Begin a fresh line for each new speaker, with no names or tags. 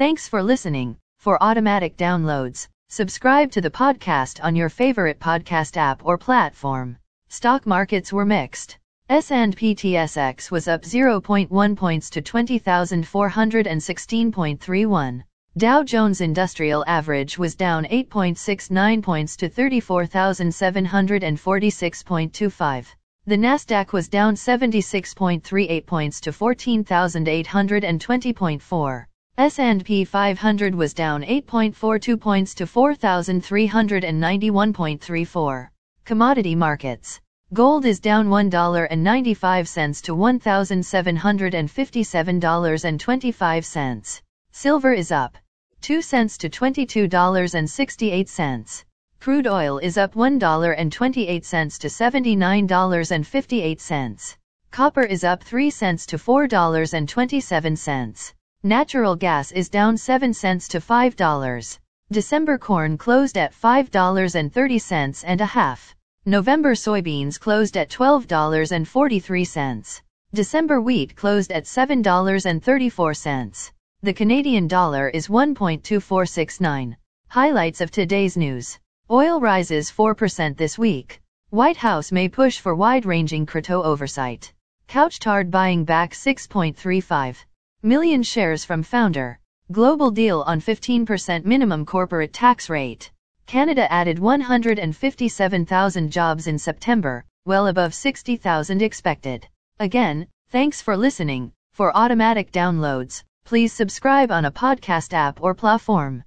Thanks for listening. For automatic downloads, subscribe to the podcast on your favorite podcast app or platform. Stock markets were mixed. S&P TSX was up 0.1 points to 20,416.31. Dow Jones Industrial Average was down 8.69 points to 34,746.25. The Nasdaq was down 76.38 points to 14,820.4. S&P 500 was down 8.42 points to 4,391.34. Commodity markets. Gold is down $1.95 to $1,757.25. Silver is up 2 cents to $22.68. Crude oil is up $1.28 to $79.58. Copper is up 3 cents to $4.27. Natural gas is down 7 cents to $5. December corn closed at $5.30 and a half. November soybeans closed at $12.43. December wheat closed at $7.34. The Canadian dollar is 1.2469. Highlights of today's news. Oil rises 4% this week. White House may push for wide-ranging crypto oversight. Couchetard buying back 6.35 million shares from founder. Global deal on 15% minimum corporate tax rate. Canada added 157,000 jobs in September, well above 60,000 expected. Again, thanks for listening. For automatic downloads, please subscribe on a podcast app or platform.